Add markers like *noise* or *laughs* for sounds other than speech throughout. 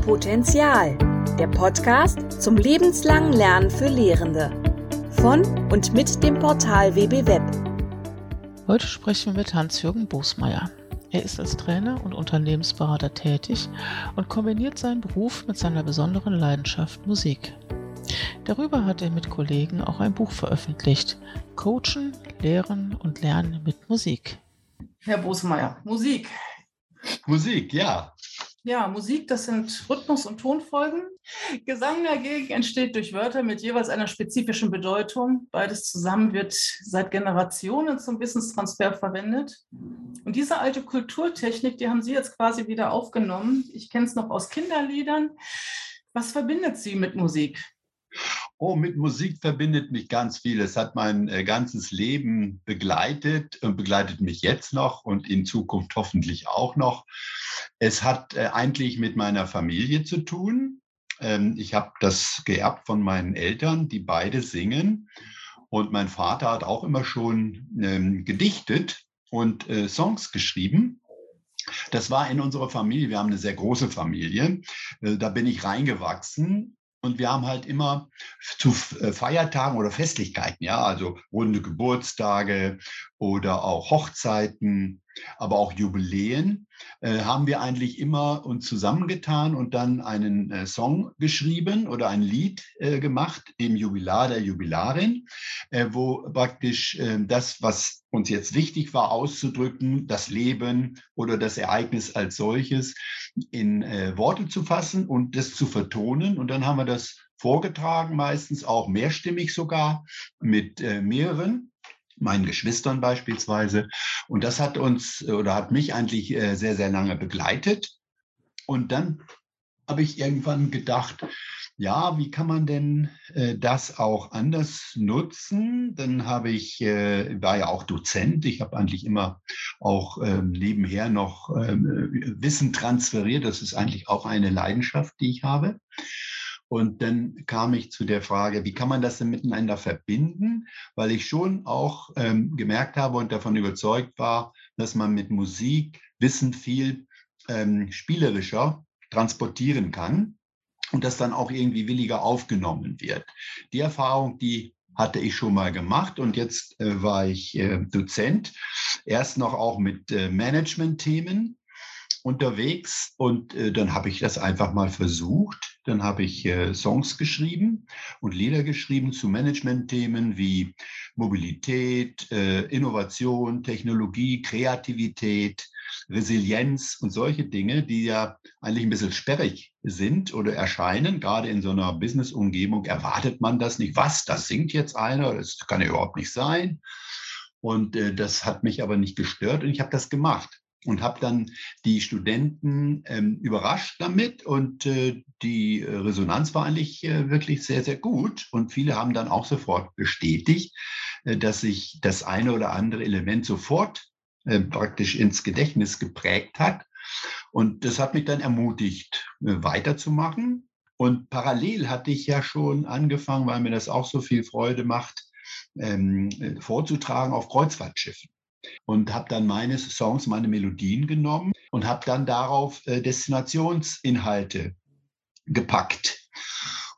Potenzial, der Podcast zum lebenslangen Lernen für Lehrende. Von und mit dem Portal WB Web. Heute sprechen wir mit Hans-Jürgen Bosmeier. Er ist als Trainer und Unternehmensberater tätig und kombiniert seinen Beruf mit seiner besonderen Leidenschaft Musik. Darüber hat er mit Kollegen auch ein Buch veröffentlicht. Coachen, Lehren und Lernen mit Musik. Herr Bosmeier, Musik. Musik, ja. Ja, Musik, das sind Rhythmus- und Tonfolgen. Gesang dagegen entsteht durch Wörter mit jeweils einer spezifischen Bedeutung. Beides zusammen wird seit Generationen zum Wissenstransfer verwendet. Und diese alte Kulturtechnik, die haben Sie jetzt quasi wieder aufgenommen. Ich kenne es noch aus Kinderliedern. Was verbindet Sie mit Musik? Oh, mit Musik verbindet mich ganz viel. Es hat mein äh, ganzes Leben begleitet und begleitet mich jetzt noch und in Zukunft hoffentlich auch noch. Es hat äh, eigentlich mit meiner Familie zu tun. Ähm, ich habe das geerbt von meinen Eltern, die beide singen. Und mein Vater hat auch immer schon ähm, gedichtet und äh, Songs geschrieben. Das war in unserer Familie. Wir haben eine sehr große Familie. Da bin ich reingewachsen und wir haben halt immer zu äh, Feiertagen oder Festlichkeiten, ja, also runde Geburtstage oder auch Hochzeiten, aber auch Jubiläen, äh, haben wir eigentlich immer uns zusammengetan und dann einen äh, Song geschrieben oder ein Lied äh, gemacht, dem Jubilar der Jubilarin, äh, wo praktisch äh, das, was uns jetzt wichtig war, auszudrücken, das Leben oder das Ereignis als solches in äh, Worte zu fassen und das zu vertonen. Und dann haben wir das vorgetragen, meistens auch mehrstimmig sogar mit mehreren meinen Geschwistern beispielsweise. Und das hat uns oder hat mich eigentlich äh, sehr, sehr lange begleitet. Und dann habe ich irgendwann gedacht, ja, wie kann man denn äh, das auch anders nutzen? Dann habe ich, äh, war ja auch Dozent, ich habe eigentlich immer auch ähm, nebenher noch ähm, Wissen transferiert. Das ist eigentlich auch eine Leidenschaft, die ich habe. Und dann kam ich zu der Frage, wie kann man das denn miteinander verbinden? Weil ich schon auch ähm, gemerkt habe und davon überzeugt war, dass man mit Musik Wissen viel ähm, spielerischer transportieren kann und das dann auch irgendwie williger aufgenommen wird. Die Erfahrung, die hatte ich schon mal gemacht und jetzt äh, war ich äh, Dozent, erst noch auch mit äh, Management-Themen unterwegs und äh, dann habe ich das einfach mal versucht. Dann habe ich äh, Songs geschrieben und Lieder geschrieben zu Management-Themen wie Mobilität, äh, Innovation, Technologie, Kreativität, Resilienz und solche Dinge, die ja eigentlich ein bisschen sperrig sind oder erscheinen. Gerade in so einer Business-Umgebung erwartet man das nicht. Was, das singt jetzt einer? Das kann ja überhaupt nicht sein. Und äh, das hat mich aber nicht gestört und ich habe das gemacht und habe dann die Studenten ähm, überrascht damit. Und äh, die Resonanz war eigentlich äh, wirklich sehr, sehr gut. Und viele haben dann auch sofort bestätigt, äh, dass sich das eine oder andere Element sofort äh, praktisch ins Gedächtnis geprägt hat. Und das hat mich dann ermutigt, äh, weiterzumachen. Und parallel hatte ich ja schon angefangen, weil mir das auch so viel Freude macht, ähm, äh, vorzutragen auf Kreuzfahrtschiffen und habe dann meine Songs, meine Melodien genommen und habe dann darauf äh, Destinationsinhalte gepackt.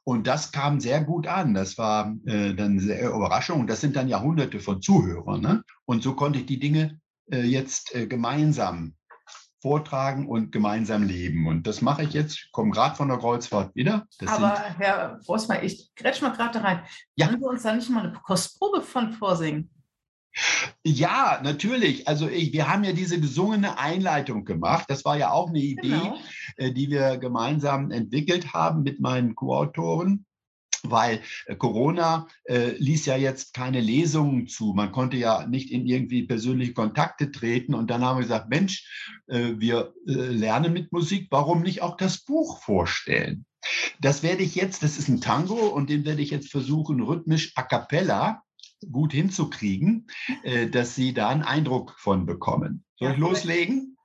Und das kam sehr gut an. Das war äh, dann sehr Überraschung. Und das sind dann Jahrhunderte von Zuhörern. Ne? Und so konnte ich die Dinge äh, jetzt äh, gemeinsam vortragen und gemeinsam leben. Und das mache ich jetzt. Ich komme gerade von der Kreuzfahrt wieder. Das Aber Herr Rossmann, ich grätsch mal gerade rein. Ja. Können Sie uns da nicht mal eine Kostprobe von vorsingen? Ja, natürlich. Also ich, wir haben ja diese gesungene Einleitung gemacht. Das war ja auch eine Idee, genau. äh, die wir gemeinsam entwickelt haben mit meinen Co-Autoren weil äh, Corona äh, ließ ja jetzt keine Lesungen zu. Man konnte ja nicht in irgendwie persönliche Kontakte treten. Und dann haben wir gesagt, Mensch, äh, wir äh, lernen mit Musik, warum nicht auch das Buch vorstellen? Das werde ich jetzt, das ist ein Tango und den werde ich jetzt versuchen, rhythmisch a cappella gut hinzukriegen, äh, dass Sie da einen Eindruck von bekommen. Soll ja, ich loslegen?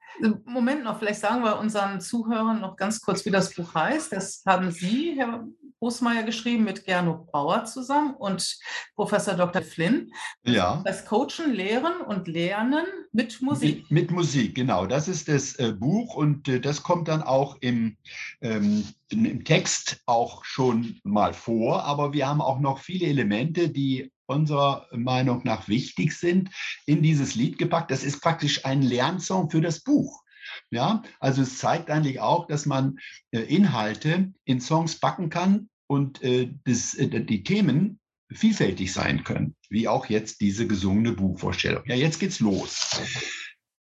Moment noch, vielleicht sagen wir unseren Zuhörern noch ganz kurz, wie das Buch heißt. Das haben Sie, Herr Bosmeier geschrieben mit Gernot Bauer zusammen und Professor Dr. Flynn. Ja. Das Coachen, Lehren und Lernen mit Musik. Mit, mit Musik, genau. Das ist das äh, Buch und äh, das kommt dann auch im, ähm, im Text auch schon mal vor. Aber wir haben auch noch viele Elemente, die unserer Meinung nach wichtig sind, in dieses Lied gepackt. Das ist praktisch ein Lernsong für das Buch. Ja, also es zeigt eigentlich auch, dass man äh, Inhalte in Songs backen kann und äh, das, äh, die Themen vielfältig sein können, wie auch jetzt diese gesungene Buchvorstellung. Ja, jetzt geht's los.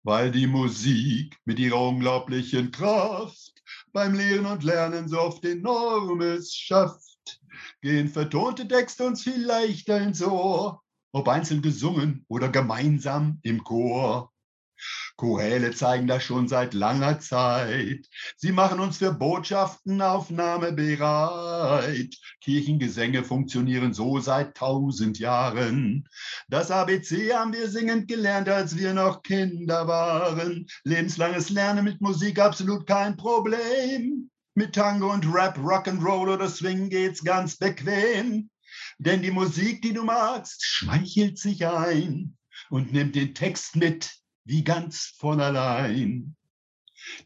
Weil die Musik mit ihrer unglaublichen Kraft beim Lehren und Lernen so oft enormes schafft, gehen vertonte Texte uns viel leichter ins Ohr, ob einzeln gesungen oder gemeinsam im Chor. Choräle zeigen das schon seit langer Zeit. Sie machen uns für Botschaften aufnahmebereit. Kirchengesänge funktionieren so seit tausend Jahren. Das ABC haben wir singend gelernt, als wir noch Kinder waren. Lebenslanges Lernen mit Musik absolut kein Problem. Mit Tango und Rap, Rock'n'Roll oder Swing geht's ganz bequem. Denn die Musik, die du magst, schmeichelt sich ein und nimmt den Text mit wie ganz von allein.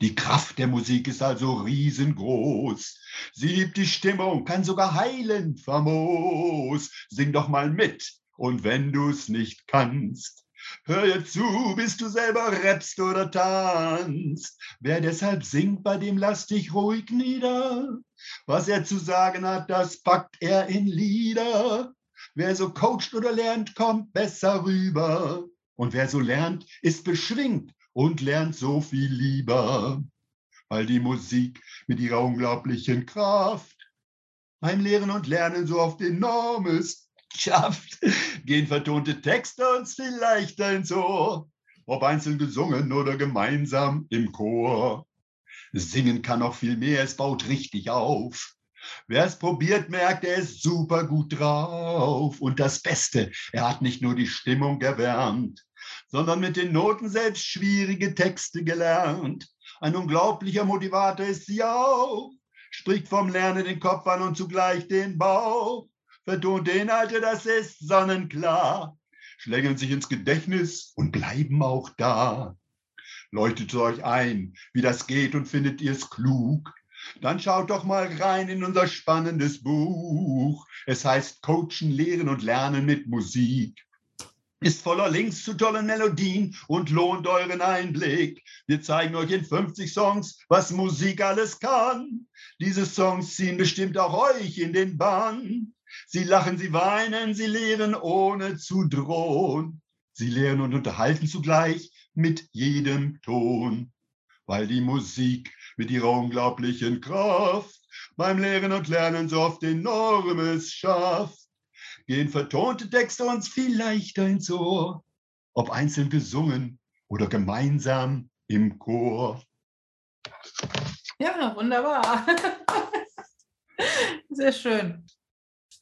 Die Kraft der Musik ist also riesengroß. Sie liebt die Stimmung, kann sogar heilen, famos. Sing doch mal mit. Und wenn du's nicht kannst, hör ihr zu, bis du selber rappst oder tanzt. Wer deshalb singt, bei dem lass dich ruhig nieder. Was er zu sagen hat, das packt er in Lieder. Wer so coacht oder lernt, kommt besser rüber. Und wer so lernt, ist beschwingt und lernt so viel lieber, weil die Musik mit ihrer unglaublichen Kraft beim Lehren und Lernen so oft enormes schafft, gehen vertonte Texte uns viel leichter ins Ohr, ob einzeln gesungen oder gemeinsam im Chor. Singen kann noch viel mehr, es baut richtig auf. Wer es probiert, merkt, er ist super gut drauf. Und das Beste, er hat nicht nur die Stimmung erwärmt, sondern mit den Noten selbst schwierige Texte gelernt. Ein unglaublicher Motivator ist sie auch, spricht vom Lernen den Kopf an und zugleich den Bauch, vertont Inhalte, das ist sonnenklar, schlängeln sich ins Gedächtnis und bleiben auch da. Leuchtet euch ein, wie das geht und findet ihr es klug. Dann schaut doch mal rein in unser spannendes Buch. Es heißt Coachen, Lehren und Lernen mit Musik ist voller Links zu tollen Melodien und lohnt euren Einblick. Wir zeigen euch in 50 Songs, was Musik alles kann. Diese Songs ziehen bestimmt auch euch in den Bann. Sie lachen, sie weinen, sie lehren ohne zu drohen. Sie lehren und unterhalten zugleich mit jedem Ton, weil die Musik mit ihrer unglaublichen Kraft beim Lehren und Lernen so oft enormes schafft gehen vertonte Texte uns viel leichter ins Ohr, ob einzeln gesungen oder gemeinsam im Chor. Ja, wunderbar. *laughs* Sehr schön.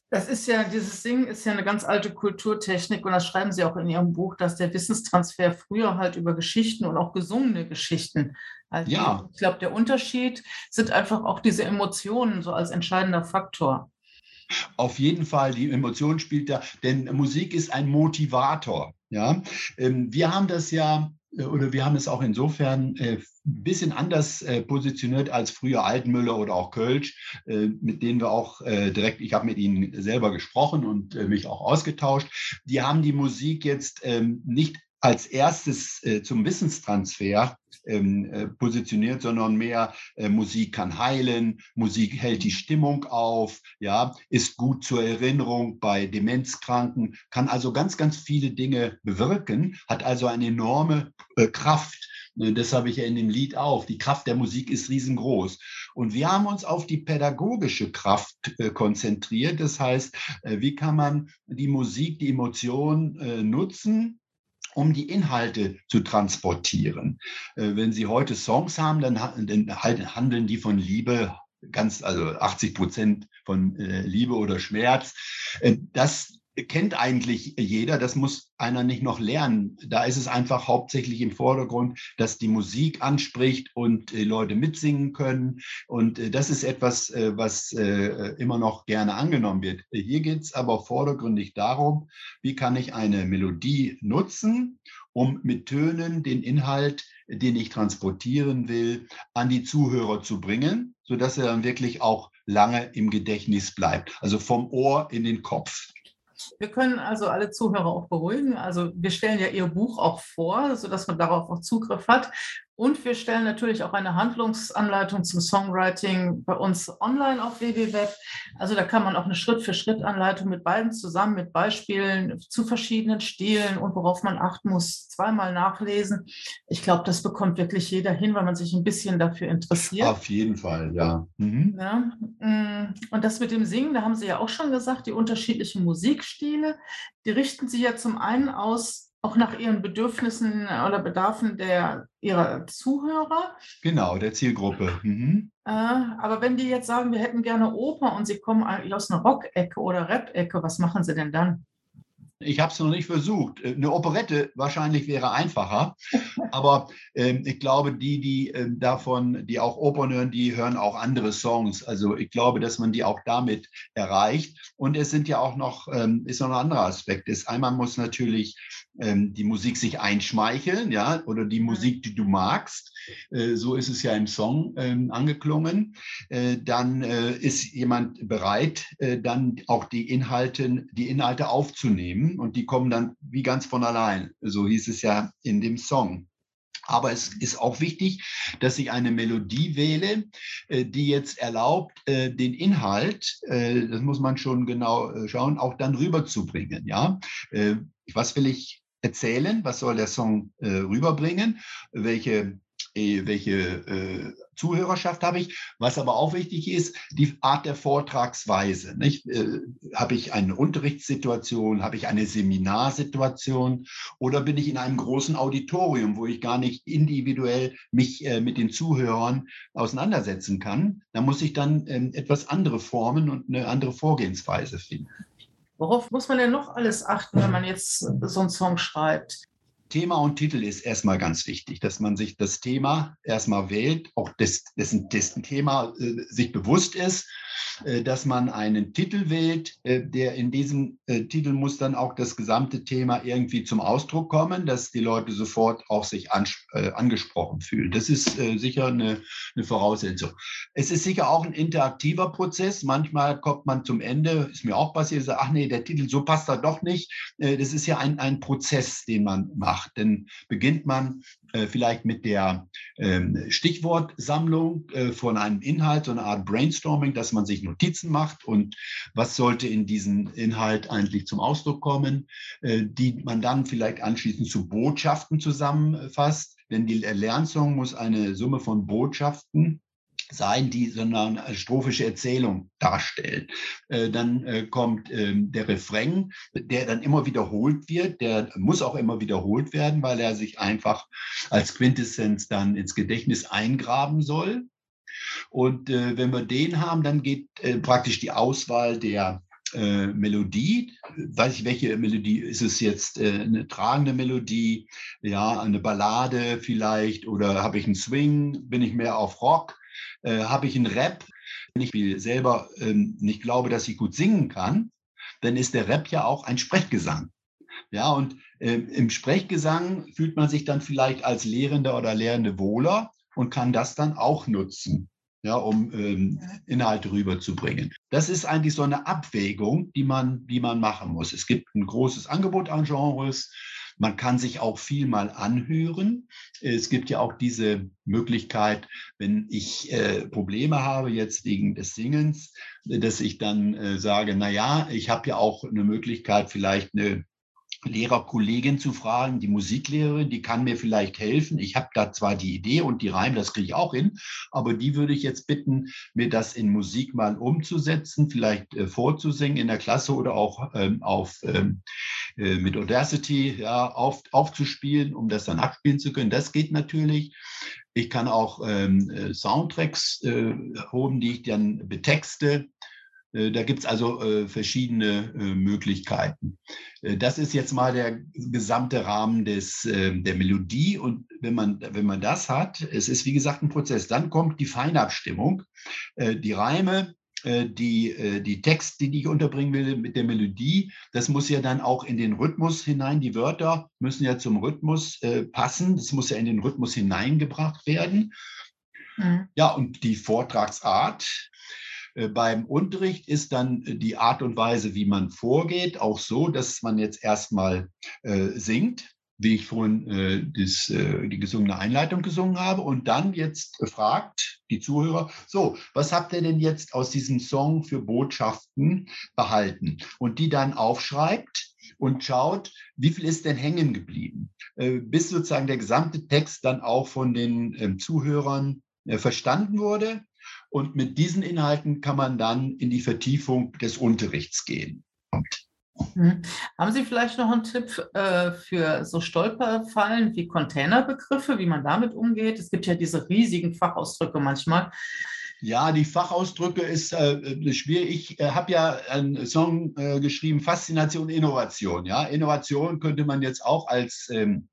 Das ist ja, dieses Singen ist ja eine ganz alte Kulturtechnik und das schreiben Sie auch in Ihrem Buch, dass der Wissenstransfer früher halt über Geschichten und auch gesungene Geschichten. Also ja. Ich glaube, der Unterschied sind einfach auch diese Emotionen so als entscheidender Faktor. Auf jeden Fall, die Emotion spielt da, denn Musik ist ein Motivator. Ja, ähm, wir haben das ja oder wir haben es auch insofern ein äh, bisschen anders äh, positioniert als früher Altenmüller oder auch Kölsch, mit denen wir auch direkt, ich habe mit ihnen selber gesprochen und mich auch ausgetauscht. Die haben die Musik jetzt ähm, nicht als erstes äh, zum Wissenstransfer ähm, äh, positioniert, sondern mehr äh, Musik kann heilen, Musik hält die Stimmung auf, ja, ist gut zur Erinnerung bei Demenzkranken, kann also ganz, ganz viele Dinge bewirken, hat also eine enorme äh, Kraft. Das habe ich ja in dem Lied auch. Die Kraft der Musik ist riesengroß. Und wir haben uns auf die pädagogische Kraft äh, konzentriert. Das heißt, äh, wie kann man die Musik, die Emotion äh, nutzen, um die Inhalte zu transportieren. Äh, wenn Sie heute Songs haben, dann, dann handeln die von Liebe, ganz, also 80 Prozent von äh, Liebe oder Schmerz. Äh, das kennt eigentlich jeder, das muss einer nicht noch lernen. Da ist es einfach hauptsächlich im Vordergrund, dass die Musik anspricht und äh, Leute mitsingen können. Und äh, das ist etwas, äh, was immer noch gerne angenommen wird. Hier geht es aber vordergründig darum, wie kann ich eine Melodie nutzen, um mit Tönen den Inhalt, den ich transportieren will, an die Zuhörer zu bringen, sodass er dann wirklich auch lange im Gedächtnis bleibt. Also vom Ohr in den Kopf. Wir können also alle Zuhörer auch beruhigen. Also wir stellen ja Ihr Buch auch vor, sodass man darauf auch Zugriff hat. Und wir stellen natürlich auch eine Handlungsanleitung zum Songwriting bei uns online auf www. Also da kann man auch eine Schritt-für-Schritt-Anleitung mit beiden zusammen, mit Beispielen zu verschiedenen Stilen und worauf man achten muss, zweimal nachlesen. Ich glaube, das bekommt wirklich jeder hin, weil man sich ein bisschen dafür interessiert. Auf jeden Fall, ja. Mhm. ja. Mm, und das mit dem Singen, da haben Sie ja auch schon gesagt, die unterschiedlichen Musikstile, die richten Sie ja zum einen aus auch nach ihren Bedürfnissen oder Bedarfen der ihrer Zuhörer. Genau, der Zielgruppe. Mhm. Äh, aber wenn die jetzt sagen, wir hätten gerne Oper und sie kommen eigentlich aus einer Rock-Ecke oder Rap-Ecke, was machen sie denn dann? Ich habe es noch nicht versucht. Äh, eine Operette wahrscheinlich wäre einfacher, aber äh, ich glaube, die, die äh, davon, die auch Opern hören, die hören auch andere Songs. Also ich glaube, dass man die auch damit erreicht. Und es sind ja auch noch, ähm, ist noch ein anderer Aspekt. Ist einmal muss natürlich ähm, die Musik sich einschmeicheln, ja, oder die Musik, die du magst. Äh, so ist es ja im Song ähm, angeklungen. Äh, dann äh, ist jemand bereit, äh, dann auch die Inhalte, die Inhalte aufzunehmen und die kommen dann wie ganz von allein. So hieß es ja in dem Song. Aber es ist auch wichtig, dass ich eine Melodie wähle, äh, die jetzt erlaubt, äh, den Inhalt, das muss man schon genau schauen, auch dann rüberzubringen. Ja, was will ich erzählen, was soll der Song äh, rüberbringen, welche, äh, welche äh, Zuhörerschaft habe ich. Was aber auch wichtig ist, die Art der Vortragsweise. Nicht? Äh, habe ich eine Unterrichtssituation, habe ich eine Seminarsituation oder bin ich in einem großen Auditorium, wo ich gar nicht individuell mich äh, mit den Zuhörern auseinandersetzen kann. Da muss ich dann ähm, etwas andere Formen und eine andere Vorgehensweise finden. Worauf muss man denn noch alles achten, wenn man jetzt so einen Song schreibt? Thema und Titel ist erstmal ganz wichtig, dass man sich das Thema erstmal wählt, auch des, dessen, dessen Thema äh, sich bewusst ist, dass man einen Titel wählt, äh, der in diesem äh, Titel muss dann auch das gesamte Thema irgendwie zum Ausdruck kommen, dass die Leute sofort auch sich an, äh, angesprochen fühlen. Das ist äh, sicher eine, eine Voraussetzung. Es ist sicher auch ein interaktiver Prozess. Manchmal kommt man zum Ende, ist mir auch passiert, sagt, ach nee, der Titel, so passt er doch nicht. das ist ja ein, ein Prozess, den man macht. Denn beginnt man äh, vielleicht mit der ähm, Stichwortsammlung äh, von einem Inhalt, so eine Art Brainstorming, dass man sich Notizen macht und was sollte in diesem Inhalt eigentlich zum Ausdruck kommen, äh, die man dann vielleicht anschließend zu Botschaften zusammenfasst. Denn die Lernsong muss eine Summe von Botschaften sein, die so eine strophische Erzählung darstellen. Äh, dann äh, kommt ähm, der Refrain, der dann immer wiederholt wird. Der muss auch immer wiederholt werden, weil er sich einfach als Quintessenz dann ins Gedächtnis eingraben soll. Und äh, wenn wir den haben, dann geht praktisch die Auswahl der Melodie. Weiß ich, welche Melodie ist es jetzt? Eine tragende Melodie, ja, eine Ballade vielleicht oder habe ich einen Swing? Bin ich mehr auf Rock? Äh, habe ich einen Rap, wenn ich selber ähm, nicht glaube, dass ich gut singen kann, dann ist der Rap ja auch ein Sprechgesang. Ja, und äh, im Sprechgesang fühlt man sich dann vielleicht als Lehrender oder Lehrende wohler und kann das dann auch nutzen, ja, um ähm, Inhalte rüberzubringen. Das ist eigentlich so eine Abwägung, die man, die man machen muss. Es gibt ein großes Angebot an Genres. Man kann sich auch viel mal anhören. Es gibt ja auch diese Möglichkeit, wenn ich äh, Probleme habe jetzt wegen des Singens, dass ich dann äh, sage, na ja, ich habe ja auch eine Möglichkeit, vielleicht eine Lehrerkollegin zu fragen, die Musiklehrerin, die kann mir vielleicht helfen. Ich habe da zwar die Idee und die Reime, das kriege ich auch hin, aber die würde ich jetzt bitten, mir das in Musik mal umzusetzen, vielleicht äh, vorzusingen in der Klasse oder auch ähm, auf, ähm, äh, mit Audacity ja, auf, aufzuspielen, um das dann abspielen zu können. Das geht natürlich. Ich kann auch ähm, äh, Soundtracks äh, holen, die ich dann betexte da gibt es also äh, verschiedene äh, Möglichkeiten. Äh, das ist jetzt mal der gesamte Rahmen des, ähm, der Melodie. Und wenn man, wenn man das hat, es ist wie gesagt ein Prozess, dann kommt die Feinabstimmung. Äh, die Reime, äh, die, die Texte, die ich unterbringen will mit der Melodie, das muss ja dann auch in den Rhythmus hinein. Die Wörter müssen ja zum Rhythmus passen. Das muss ja in den Rhythmus hineingebracht werden. Mhm. Ja, und die Vortragsart, äh, beim Unterricht ist dann äh, die Art und Weise, wie man vorgeht, auch so, dass man jetzt erstmal äh, singt, wie ich vorhin äh, das, äh, die gesungene Einleitung gesungen habe, und dann jetzt fragt die Zuhörer, so, was habt ihr denn jetzt aus diesem Song für Botschaften behalten? Und die dann aufschreibt und schaut, wie viel ist denn hängen geblieben, äh, bis sozusagen der gesamte Text dann auch von den ähm, Zuhörern verstanden wurde und mit diesen Inhalten kann man dann in die Vertiefung des Unterrichts gehen. Mhm. Haben Sie vielleicht noch einen Tipp äh, für so Stolperfallen wie Containerbegriffe, wie man damit umgeht? Es gibt ja diese riesigen Fachausdrücke manchmal. Ja, die Fachausdrücke ist äh, schwierig. Ich äh, habe ja einen Song äh, geschrieben, Faszination, Innovation. Ja, Innovation könnte man jetzt auch als ähm,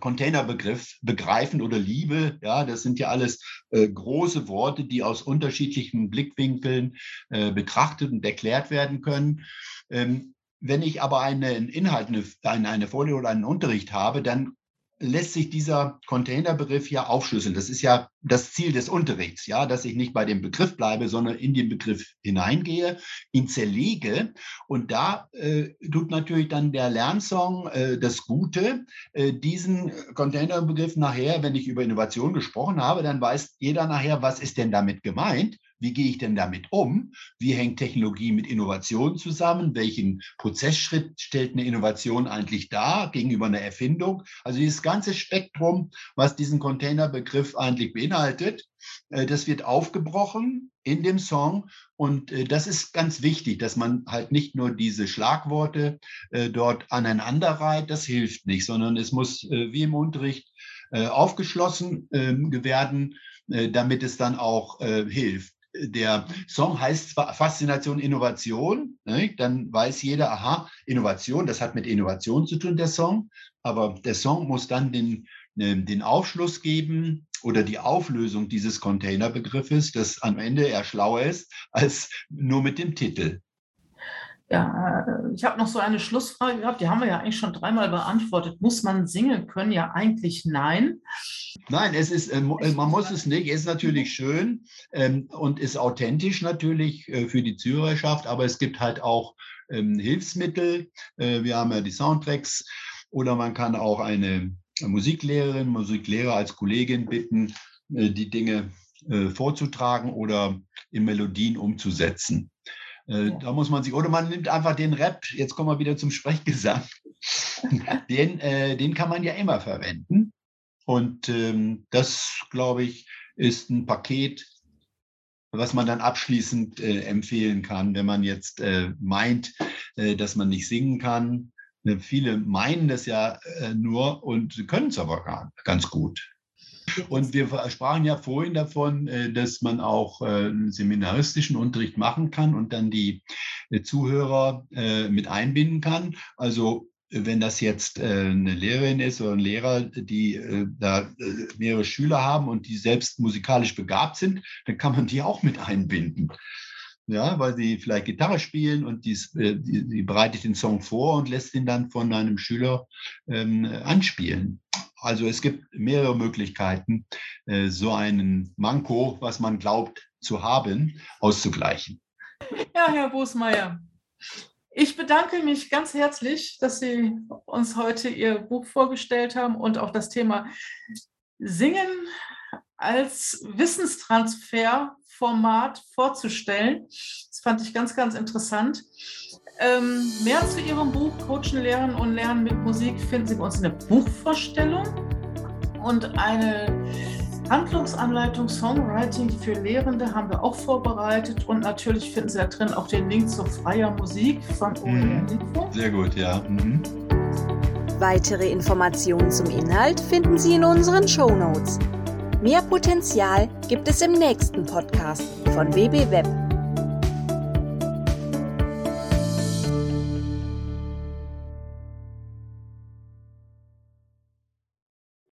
Containerbegriff begreifen oder Liebe, ja, das sind ja alles äh, große Worte, die aus unterschiedlichen Blickwinkeln äh, betrachtet und erklärt werden können. Ähm, wenn ich aber einen Inhalt, eine, eine Folie oder einen Unterricht habe, dann lässt sich dieser Containerbegriff ja aufschlüsseln. Das ist ja das Ziel des Unterrichts, ja, dass ich nicht bei dem Begriff bleibe, sondern in den Begriff hineingehe, ihn zerlege. Und da äh, tut natürlich dann der Lernsong äh, das Gute, äh, diesen Containerbegriff nachher, wenn ich über Innovation gesprochen habe, dann weiß jeder nachher, was ist denn damit gemeint wie gehe ich denn damit um? Wie hängt Technologie mit Innovation zusammen? Welchen Prozessschritt stellt eine Innovation eigentlich dar gegenüber einer Erfindung? Also dieses ganze Spektrum, was diesen Containerbegriff eigentlich beinhaltet, äh, das wird aufgebrochen in dem Song. Und äh, das ist ganz wichtig, dass man halt nicht nur diese Schlagworte äh, dort aneinander reiht. Das hilft nicht, sondern es muss wie im Unterricht aufgeschlossen ähm, werden, damit es dann auch hilft der Song heißt zwar Faszination Innovation, ne? dann weiß jeder, aha, Innovation, das hat mit Innovation zu tun, der Song, aber der Song muss dann den, äh, den Aufschluss geben oder die Auflösung dieses Containerbegriffes, das am Ende eher schlauer ist als nur mit dem Titel. Ja, äh, ich habe noch so eine Schlussfrage gehabt, die haben wir ja eigentlich schon dreimal beantwortet. Muss man singen können? Ja, eigentlich nein. Nein, es ist, äh, äh, man muss es nicht. Es ist natürlich schön ähm, und ist authentisch natürlich für die Zuhörerschaft, aber es gibt halt auch ähm, Hilfsmittel. wir haben ja die Soundtracks oder man kann auch eine Musiklehrerin, Musiklehrer als Kollegin bitten, die Dinge vorzutragen oder in Melodien umzusetzen. Äh, da muss man sich, oder man nimmt einfach den Rap, jetzt kommen wir wieder zum Sprechgesang, *laughs* den, äh, den kann man ja immer verwenden. Und ähm, das, glaube ich, ist ein Paket, was man dann abschließend äh, empfehlen kann, wenn man jetzt äh, meint, äh, dass man nicht singen kann. Äh, viele meinen das ja nur und können es aber gar, ganz gut. Und wir sprachen ja vorhin davon, äh, dass man auch äh, einen seminaristischen Unterricht machen kann und dann die äh, Zuhörer mit einbinden kann. Also wenn das jetzt eine Lehrerin ist oder ein Lehrer, die da mehrere Schüler haben und die selbst musikalisch begabt sind, dann kann man die auch mit einbinden. Ja, weil sie vielleicht Gitarre spielen und dies, die, die bereitet den Song vor und lässt ihn dann von einem Schüler ähm, anspielen. Also es gibt mehrere Möglichkeiten, äh, so einen Manko, was man glaubt zu haben, auszugleichen. Ja, Herr Bosmeier, ich bedanke mich ganz herzlich, dass Sie uns heute Ihr Buch vorgestellt haben und auch das Thema Singen als Wissenstransferformat vorzustellen. Das fand ich ganz, ganz interessant. Ähm, mehr zu Ihrem Buch Coachen, Lernen und Lernen mit Musik finden Sie bei uns in der Buchvorstellung und eine Handlungsanleitung Songwriting für Lehrende haben wir auch vorbereitet und natürlich finden Sie da drin auch den Link zur freier Musik von mhm. Info. Sehr gut, ja. Mhm. Weitere Informationen zum Inhalt finden Sie in unseren Show Notes. Mehr Potenzial gibt es im nächsten Podcast von WB Web